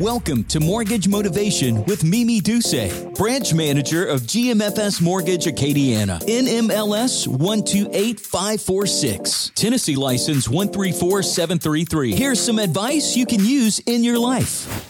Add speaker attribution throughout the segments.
Speaker 1: Welcome to Mortgage Motivation with Mimi Duce, branch manager of GMFS Mortgage Acadiana, NMLS 128546, Tennessee license 134733. Here's some advice you can use in your life.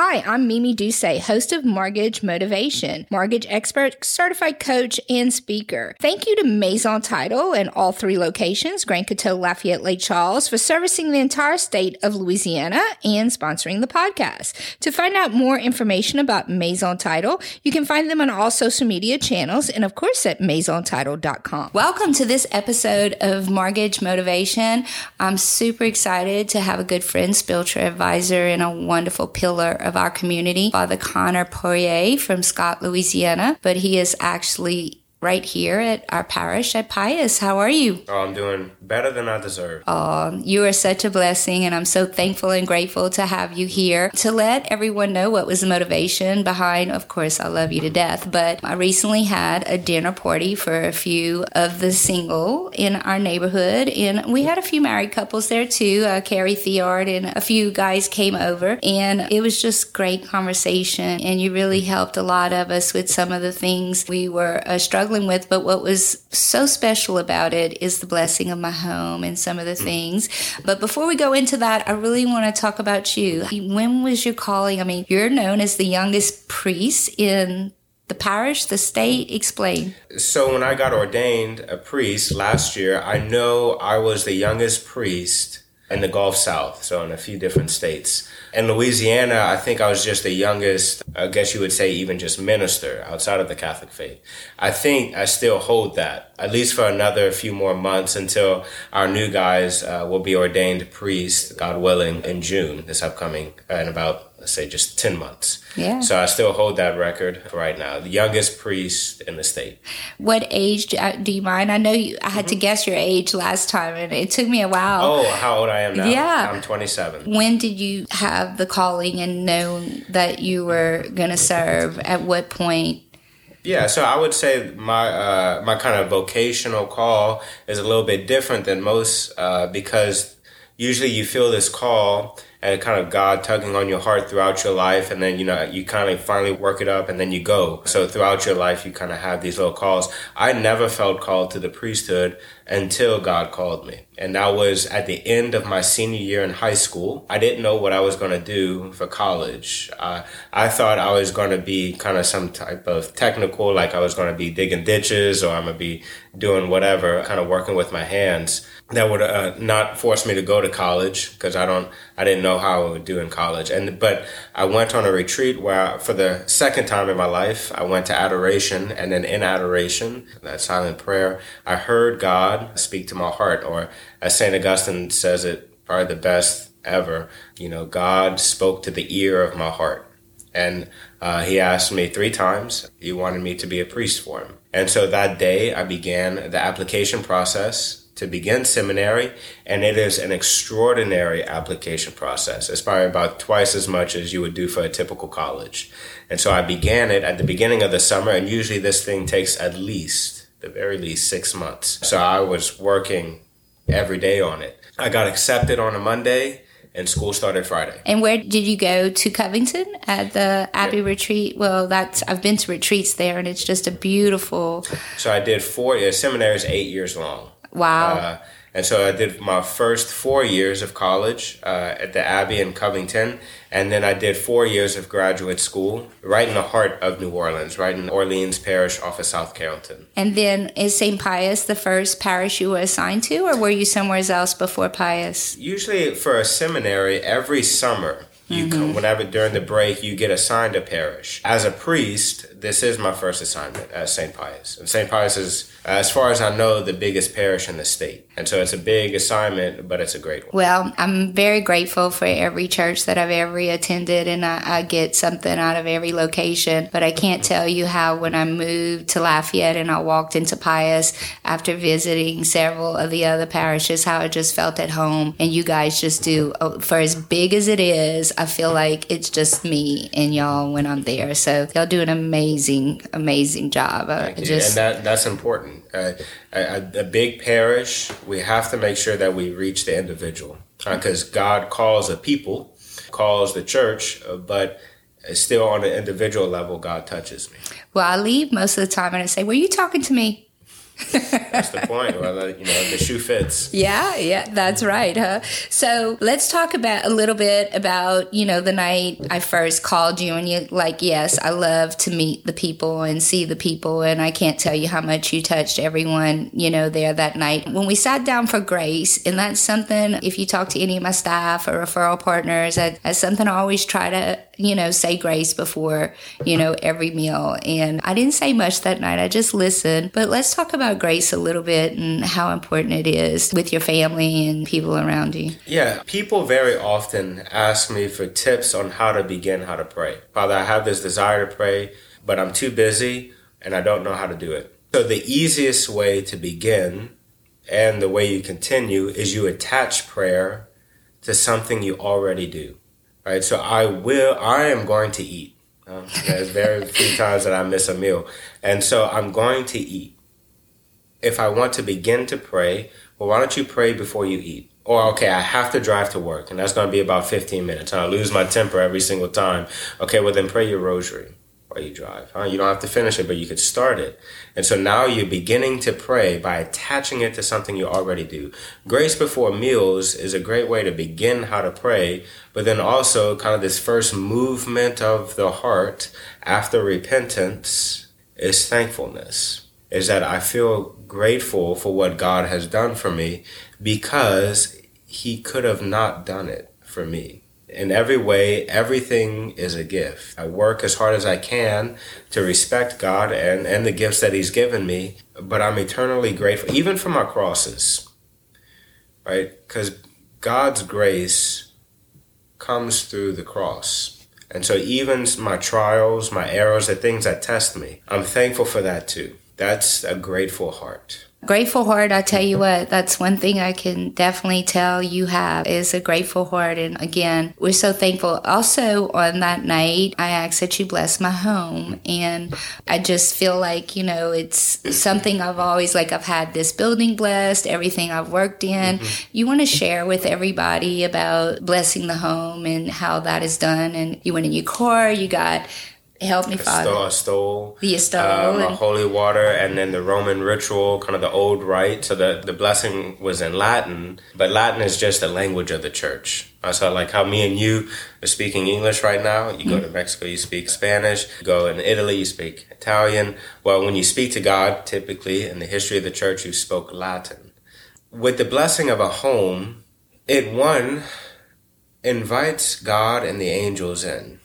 Speaker 2: Hi, I'm Mimi Duce, host of Mortgage Motivation, mortgage expert, certified coach, and speaker. Thank you to Maison Title and all three locations, Grand Coteau, Lafayette, Lake Charles, for servicing the entire state of Louisiana and sponsoring the podcast. To find out more information about Maison Title, you can find them on all social media channels and, of course, at maisontitle.com. Welcome to this episode of Mortgage Motivation. I'm super excited to have a good friend, Spiltra Advisor, and a wonderful pillar of our community, Father Connor Poirrier from Scott, Louisiana, but he is actually right here at our parish at Pius. How are you?
Speaker 3: Oh, I'm doing better than I deserve.
Speaker 2: Oh, you are such a blessing, and I'm so thankful and grateful to have you here to let everyone know what was the motivation behind. Of course, I love you to death, but I recently had a dinner party for a few of the single in our neighborhood, and we had a few married couples there too. Uh, Carrie Theard and a few guys came over, and it was just great conversation. And you really helped a lot of us with some of the things we were uh, struggling with. But what was so special about it is the blessing of my home and some of the mm. things. But before we go into that, I really want to talk about you. When was your calling? I mean, you're known as the youngest priest in the parish, the state? Explain.
Speaker 3: So, when I got ordained a priest last year, I know I was the youngest priest in the Gulf South, so in a few different states. In Louisiana, I think I was just the youngest, I guess you would say even just minister outside of the Catholic faith. I think I still hold that, at least for another few more months until our new guys uh, will be ordained priests, God willing, in June, this upcoming, uh, in about say just 10 months.
Speaker 2: Yeah.
Speaker 3: So I still hold that record right now. The youngest priest in the state.
Speaker 2: What age do uh, you mind? I know you, I had mm-hmm. to guess your age last time and it took me a while.
Speaker 3: Oh, how old I am now?
Speaker 2: Yeah.
Speaker 3: I'm 27.
Speaker 2: When did you have the calling and know that you were going to serve? At what point?
Speaker 3: Yeah, so I would say my uh, my kind of vocational call is a little bit different than most uh, because usually you feel this call and kind of God tugging on your heart throughout your life. And then, you know, you kind of finally work it up and then you go. So throughout your life, you kind of have these little calls. I never felt called to the priesthood until God called me. And that was at the end of my senior year in high school. I didn't know what I was going to do for college. Uh, I thought I was going to be kind of some type of technical, like I was going to be digging ditches or I'm going to be doing whatever, kind of working with my hands that would uh, not force me to go to college because I don't, I didn't know how I would do in college. And, but I went on a retreat where I, for the second time in my life, I went to adoration and then in adoration, that silent prayer, I heard God speak to my heart or as St. Augustine says it, probably the best ever, you know, God spoke to the ear of my heart. And uh, he asked me three times, he wanted me to be a priest for him. And so that day I began the application process to begin seminary, and it is an extraordinary application process. It's probably about twice as much as you would do for a typical college. And so I began it at the beginning of the summer, and usually this thing takes at least, the very least, six months. So I was working every day on it. I got accepted on a Monday and school started Friday.
Speaker 2: And where did you go to Covington at the Abbey yeah. retreat? Well, that's I've been to retreats there, and it's just a beautiful.
Speaker 3: So I did four. years. seminary is eight years long.
Speaker 2: Wow. Uh,
Speaker 3: and so I did my first four years of college uh, at the Abbey in Covington. And then I did four years of graduate school right in the heart of New Orleans, right in Orleans Parish off of South Carrollton.
Speaker 2: And then is St. Pius the first parish you were assigned to, or were you somewhere else before Pius?
Speaker 3: Usually for a seminary, every summer, you mm-hmm. come, whenever during the break, you get assigned a parish. As a priest, this is my first assignment at St. Pius. And St. Pius is, as far as I know, the biggest parish in the state. And so it's a big assignment, but it's a great one.
Speaker 2: Well, I'm very grateful for every church that I've ever attended, and I, I get something out of every location. But I can't tell you how when I moved to Lafayette and I walked into Pius after visiting several of the other parishes, how I just felt at home. And you guys just do, oh, for as big as it is, I feel like it's just me and y'all when I'm there. So y'all do an amazing, amazing job.
Speaker 3: Uh, just, and that, that's important. Uh, a, a, big parish, we have to make sure that we reach the individual because uh, God calls a people calls the church, but still on an individual level, God touches me.
Speaker 2: Well, I leave most of the time and I say, Were you talking to me?
Speaker 3: That's the point. Whether you know the shoe fits.
Speaker 2: Yeah, yeah, that's right. Huh? So let's talk about a little bit about you know the night I first called you and you like yes, I love to meet the people and see the people and I can't tell you how much you touched everyone you know there that night when we sat down for grace and that's something if you talk to any of my staff or referral partners that's something I always try to you know, say grace before, you know, every meal. And I didn't say much that night. I just listened. But let's talk about grace a little bit and how important it is with your family and people around you.
Speaker 3: Yeah. People very often ask me for tips on how to begin how to pray. Father, I have this desire to pray, but I'm too busy and I don't know how to do it. So the easiest way to begin and the way you continue is you attach prayer to something you already do right? So I will, I am going to eat. Um, there's very few times that I miss a meal. And so I'm going to eat. If I want to begin to pray, well, why don't you pray before you eat? Or, okay, I have to drive to work, and that's going to be about 15 minutes. And I lose my temper every single time. Okay, well, then pray your rosary you drive. Huh? You don't have to finish it, but you could start it. And so now you're beginning to pray by attaching it to something you already do. Grace before meals is a great way to begin how to pray, but then also kind of this first movement of the heart after repentance is thankfulness. Is that I feel grateful for what God has done for me because he could have not done it for me in every way, everything is a gift. I work as hard as I can to respect God and, and the gifts that He's given me, but I'm eternally grateful, even for my crosses, right? Because God's grace comes through the cross. And so even my trials, my errors, the things that test me, I'm thankful for that too. That's a grateful heart.
Speaker 2: Grateful heart, I tell you what, that's one thing I can definitely tell you have is a grateful heart. And again, we're so thankful. Also, on that night, I asked that you bless my home. And I just feel like, you know, it's something I've always, like, I've had this building blessed, everything I've worked in. Mm-hmm. You want to share with everybody about blessing the home and how that is done. And you went in your car, you got Help me, Father.
Speaker 3: A stole,
Speaker 2: the stole,
Speaker 3: um, holy water, and then the Roman ritual, kind of the old rite. So the, the blessing was in Latin, but Latin is just the language of the church. Uh, so like how me and you are speaking English right now. You mm-hmm. go to Mexico, you speak Spanish. You go in Italy, you speak Italian. Well, when you speak to God, typically in the history of the church, you spoke Latin. With the blessing of a home, it one invites God and the angels in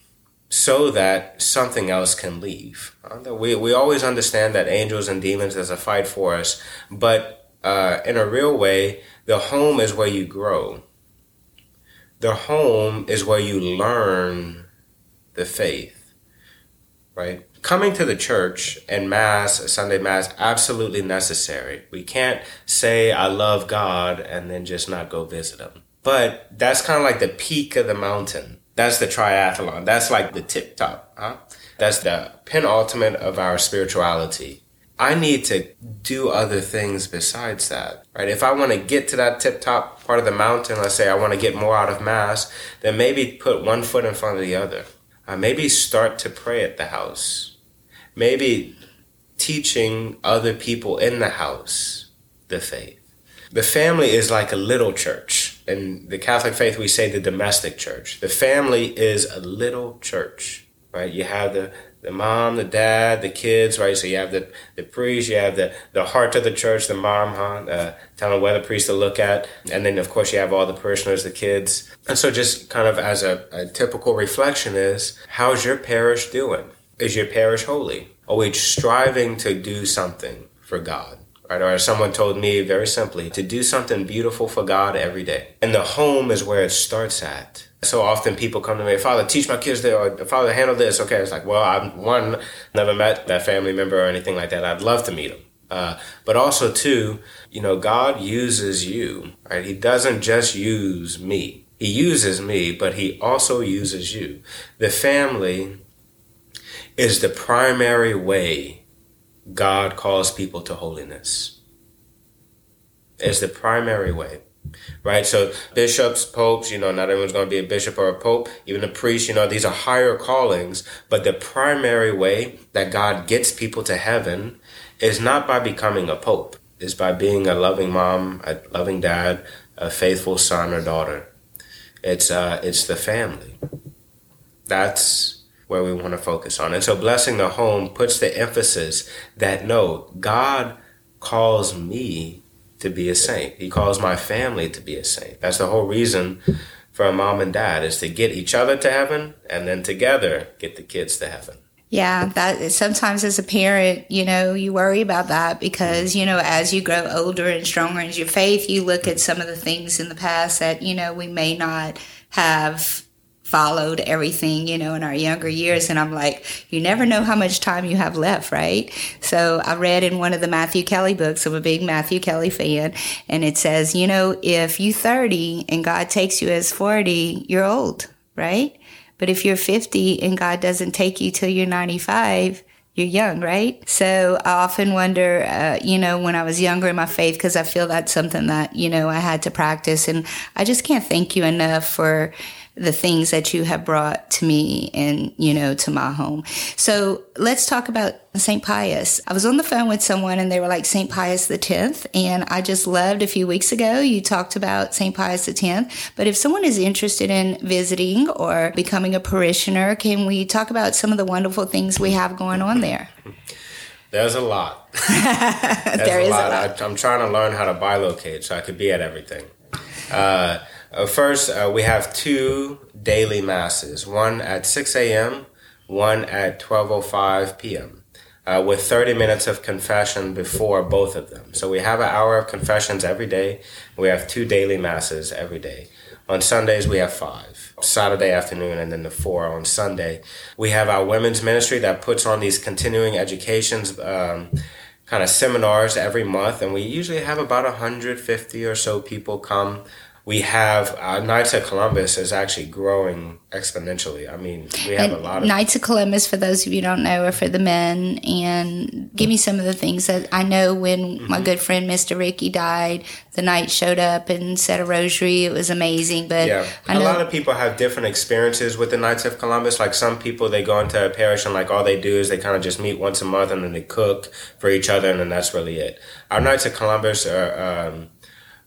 Speaker 3: so that something else can leave. We, we always understand that angels and demons, there's a fight for us, but uh, in a real way, the home is where you grow. The home is where you learn the faith, right? Coming to the church and Mass, Sunday Mass, absolutely necessary. We can't say, I love God, and then just not go visit Him. But that's kind of like the peak of the mountain that's the triathlon. That's like the tip top, huh? That's the penultimate of our spirituality. I need to do other things besides that, right? If I want to get to that tip top part of the mountain, let's say I want to get more out of Mass, then maybe put one foot in front of the other. Uh, maybe start to pray at the house. Maybe teaching other people in the house the faith. The family is like a little church in the Catholic faith, we say the domestic church. The family is a little church, right? You have the, the mom, the dad, the kids, right? So you have the, the priest, you have the, the heart of the church, the mom, huh? Uh, telling what the priest to look at. And then, of course, you have all the parishioners, the kids. And so just kind of as a, a typical reflection is, how's your parish doing? Is your parish holy? Are we striving to do something for God? Right? Or someone told me very simply, to do something beautiful for God every day. And the home is where it starts at. So often people come to me, Father, teach my kids this, or Father, handle this. Okay, it's like, well, I've one, never met that family member or anything like that. I'd love to meet them. Uh, but also, too, you know, God uses you, right? He doesn't just use me. He uses me, but he also uses you. The family is the primary way God calls people to holiness. Is the primary way. right? So bishops, popes, you know, not everyone's going to be a bishop or a pope, even a priest, you know, these are higher callings. But the primary way that God gets people to heaven is not by becoming a pope, is by being a loving mom, a loving dad, a faithful son or daughter. It's, uh, it's the family. That's where we want to focus on. And so blessing the home puts the emphasis that no, God calls me to be a saint. He calls my family to be a saint. That's the whole reason for a mom and dad is to get each other to heaven and then together get the kids to heaven.
Speaker 2: Yeah, that sometimes as a parent, you know, you worry about that because, you know, as you grow older and stronger in your faith, you look at some of the things in the past that, you know, we may not have followed everything, you know, in our younger years. And I'm like, you never know how much time you have left, right? So I read in one of the Matthew Kelly books, I'm a big Matthew Kelly fan, and it says, you know, if you 30 and God takes you as 40, you're old, right? But if you're 50 and God doesn't take you till you're 95, you're young, right? So I often wonder, uh, you know, when I was younger in my faith, because I feel that's something that, you know, I had to practice. And I just can't thank you enough for, the things that you have brought to me and, you know, to my home. So let's talk about St. Pius. I was on the phone with someone and they were like St. Pius the 10th. And I just loved a few weeks ago, you talked about St. Pius the 10th. But if someone is interested in visiting or becoming a parishioner, can we talk about some of the wonderful things we have going on there?
Speaker 3: There's a lot. There's there a is lot. a lot. I, am trying to learn how to bilocate so I could be at everything. Uh, uh, first, uh, we have two daily masses, one at 6 a.m., one at 12.05 p.m., uh, with 30 minutes of confession before both of them. So we have an hour of confessions every day. We have two daily masses every day. On Sundays, we have five. Saturday afternoon and then the four on Sunday. We have our women's ministry that puts on these continuing educations, um, kind of seminars every month, and we usually have about 150 or so people come we have uh, Knights of Columbus is actually growing exponentially. I mean, we have and a lot of
Speaker 2: Knights of Columbus. For those of you who don't know, are for the men. And give me some of the things that I know. When mm-hmm. my good friend Mister Ricky died, the Knights showed up and said a rosary. It was amazing. But
Speaker 3: yeah, a lot of people have different experiences with the Knights of Columbus. Like some people, they go into a parish and like all they do is they kind of just meet once a month and then they cook for each other and then that's really it. Our Knights of Columbus are. Um,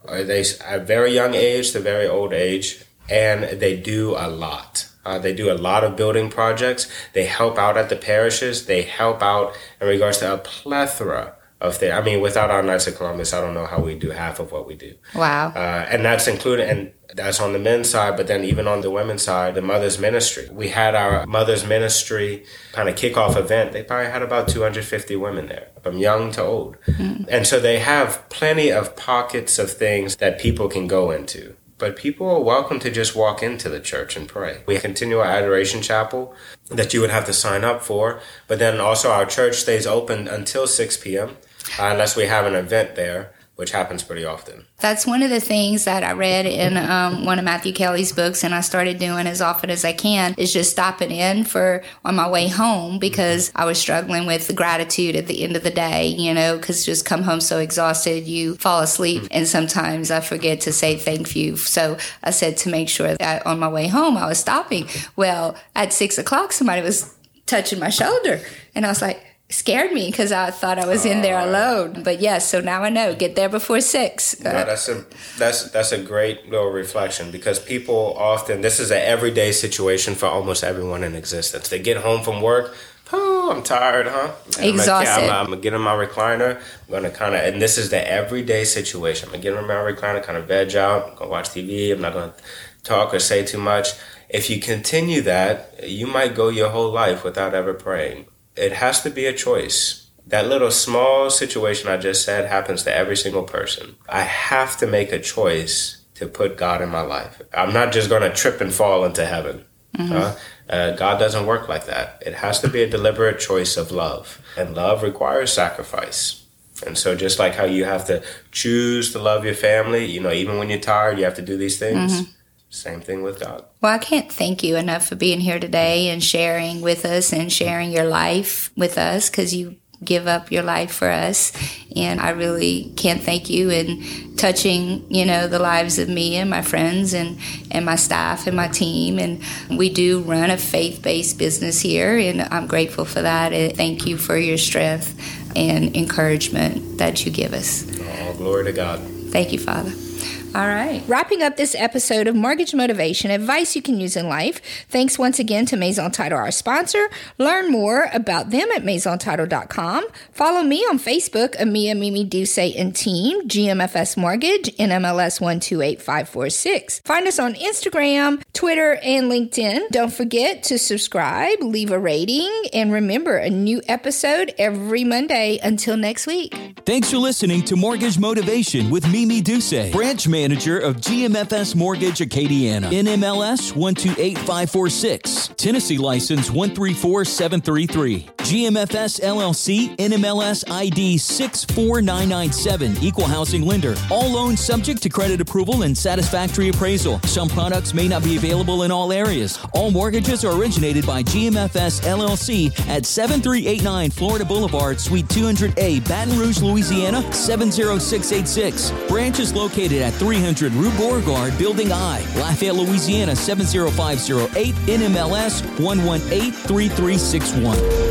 Speaker 3: they at very young age to very old age, and they do a lot. Uh, they do a lot of building projects. They help out at the parishes. They help out in regards to a plethora of things. I mean, without our Knights of Columbus, I don't know how we do half of what we do.
Speaker 2: Wow.
Speaker 3: Uh, and that's included, and that's on the men's side, but then even on the women's side, the mother's ministry. We had our mother's ministry kind of kickoff event. They probably had about 250 women there, from young to old. Mm. And so they have plenty of pockets of things that people can go into. But people are welcome to just walk into the church and pray. We continue our adoration chapel that you would have to sign up for. But then also our church stays open until 6 p.m. Uh, unless we have an event there which happens pretty often.
Speaker 2: That's one of the things that I read in um, one of Matthew Kelly's books, and I started doing as often as I can is just stopping in for on my way home because I was struggling with the gratitude at the end of the day, you know, because just come home so exhausted, you fall asleep, mm-hmm. and sometimes I forget to say thank you. So I said to make sure that on my way home I was stopping. Well, at six o'clock, somebody was touching my shoulder, and I was like, scared me because I thought I was in there oh. alone. But yes, so now I know. Get there before six.
Speaker 3: No, uh, that's a that's that's a great little reflection because people often this is an everyday situation for almost everyone in existence. They get home from work. Oh, I'm tired, huh?
Speaker 2: And Exhausted.
Speaker 3: I'm, I'm, I'm, gonna get in my recliner. I'm gonna kind of, and this is the everyday situation. I'm gonna get in my recliner, kind of veg out, I'm gonna watch TV. I'm not gonna talk or say too much. If you continue that, you might go your whole life without ever praying it has to be a choice. That little small situation I just said happens to every single person. I have to make a choice to put God in my life. I'm not just going to trip and fall into heaven. Mm-hmm. Uh, uh, God doesn't work like that. It has to be a deliberate choice of love. And love requires sacrifice. And so, just like how you have to choose to love your family, you know, even when you're tired, you have to do these things. Mm-hmm. Same thing with God.
Speaker 2: Well, I can't thank you enough for being here today and sharing with us and sharing your life with us because you give up your life for us. And I really can't thank you in touching, you know, the lives of me and my friends and, and my staff and my team. And we do run a faith based business here, and I'm grateful for that. And thank you for your strength and encouragement that you give us.
Speaker 3: All glory to God.
Speaker 2: Thank you, Father.
Speaker 4: All right. Wrapping up this episode of Mortgage Motivation, advice you can use in life. Thanks once again to Maison Title, our sponsor. Learn more about them at maisontitle.com. Follow me on Facebook, Amia Mimi Duce and team, GMFS Mortgage, NMLS 128546. Find us on Instagram, Twitter, and LinkedIn. Don't forget to subscribe, leave a rating, and remember a new episode every Monday. Until next week.
Speaker 1: Thanks for listening to Mortgage Motivation with Mimi Duce, branch manager manager of GMFS Mortgage Acadiana, NMLS 128546, Tennessee license 134733, GMFS LLC, NMLS ID 64997, equal housing lender. All loans subject to credit approval and satisfactory appraisal. Some products may not be available in all areas. All mortgages are originated by GMFS LLC at 7389 Florida Boulevard, Suite 200A, Baton Rouge, Louisiana 70686. Branch is located at 3 300 Rue Beauregard, Building I, Lafayette, Louisiana 70508, NMLS 1183361.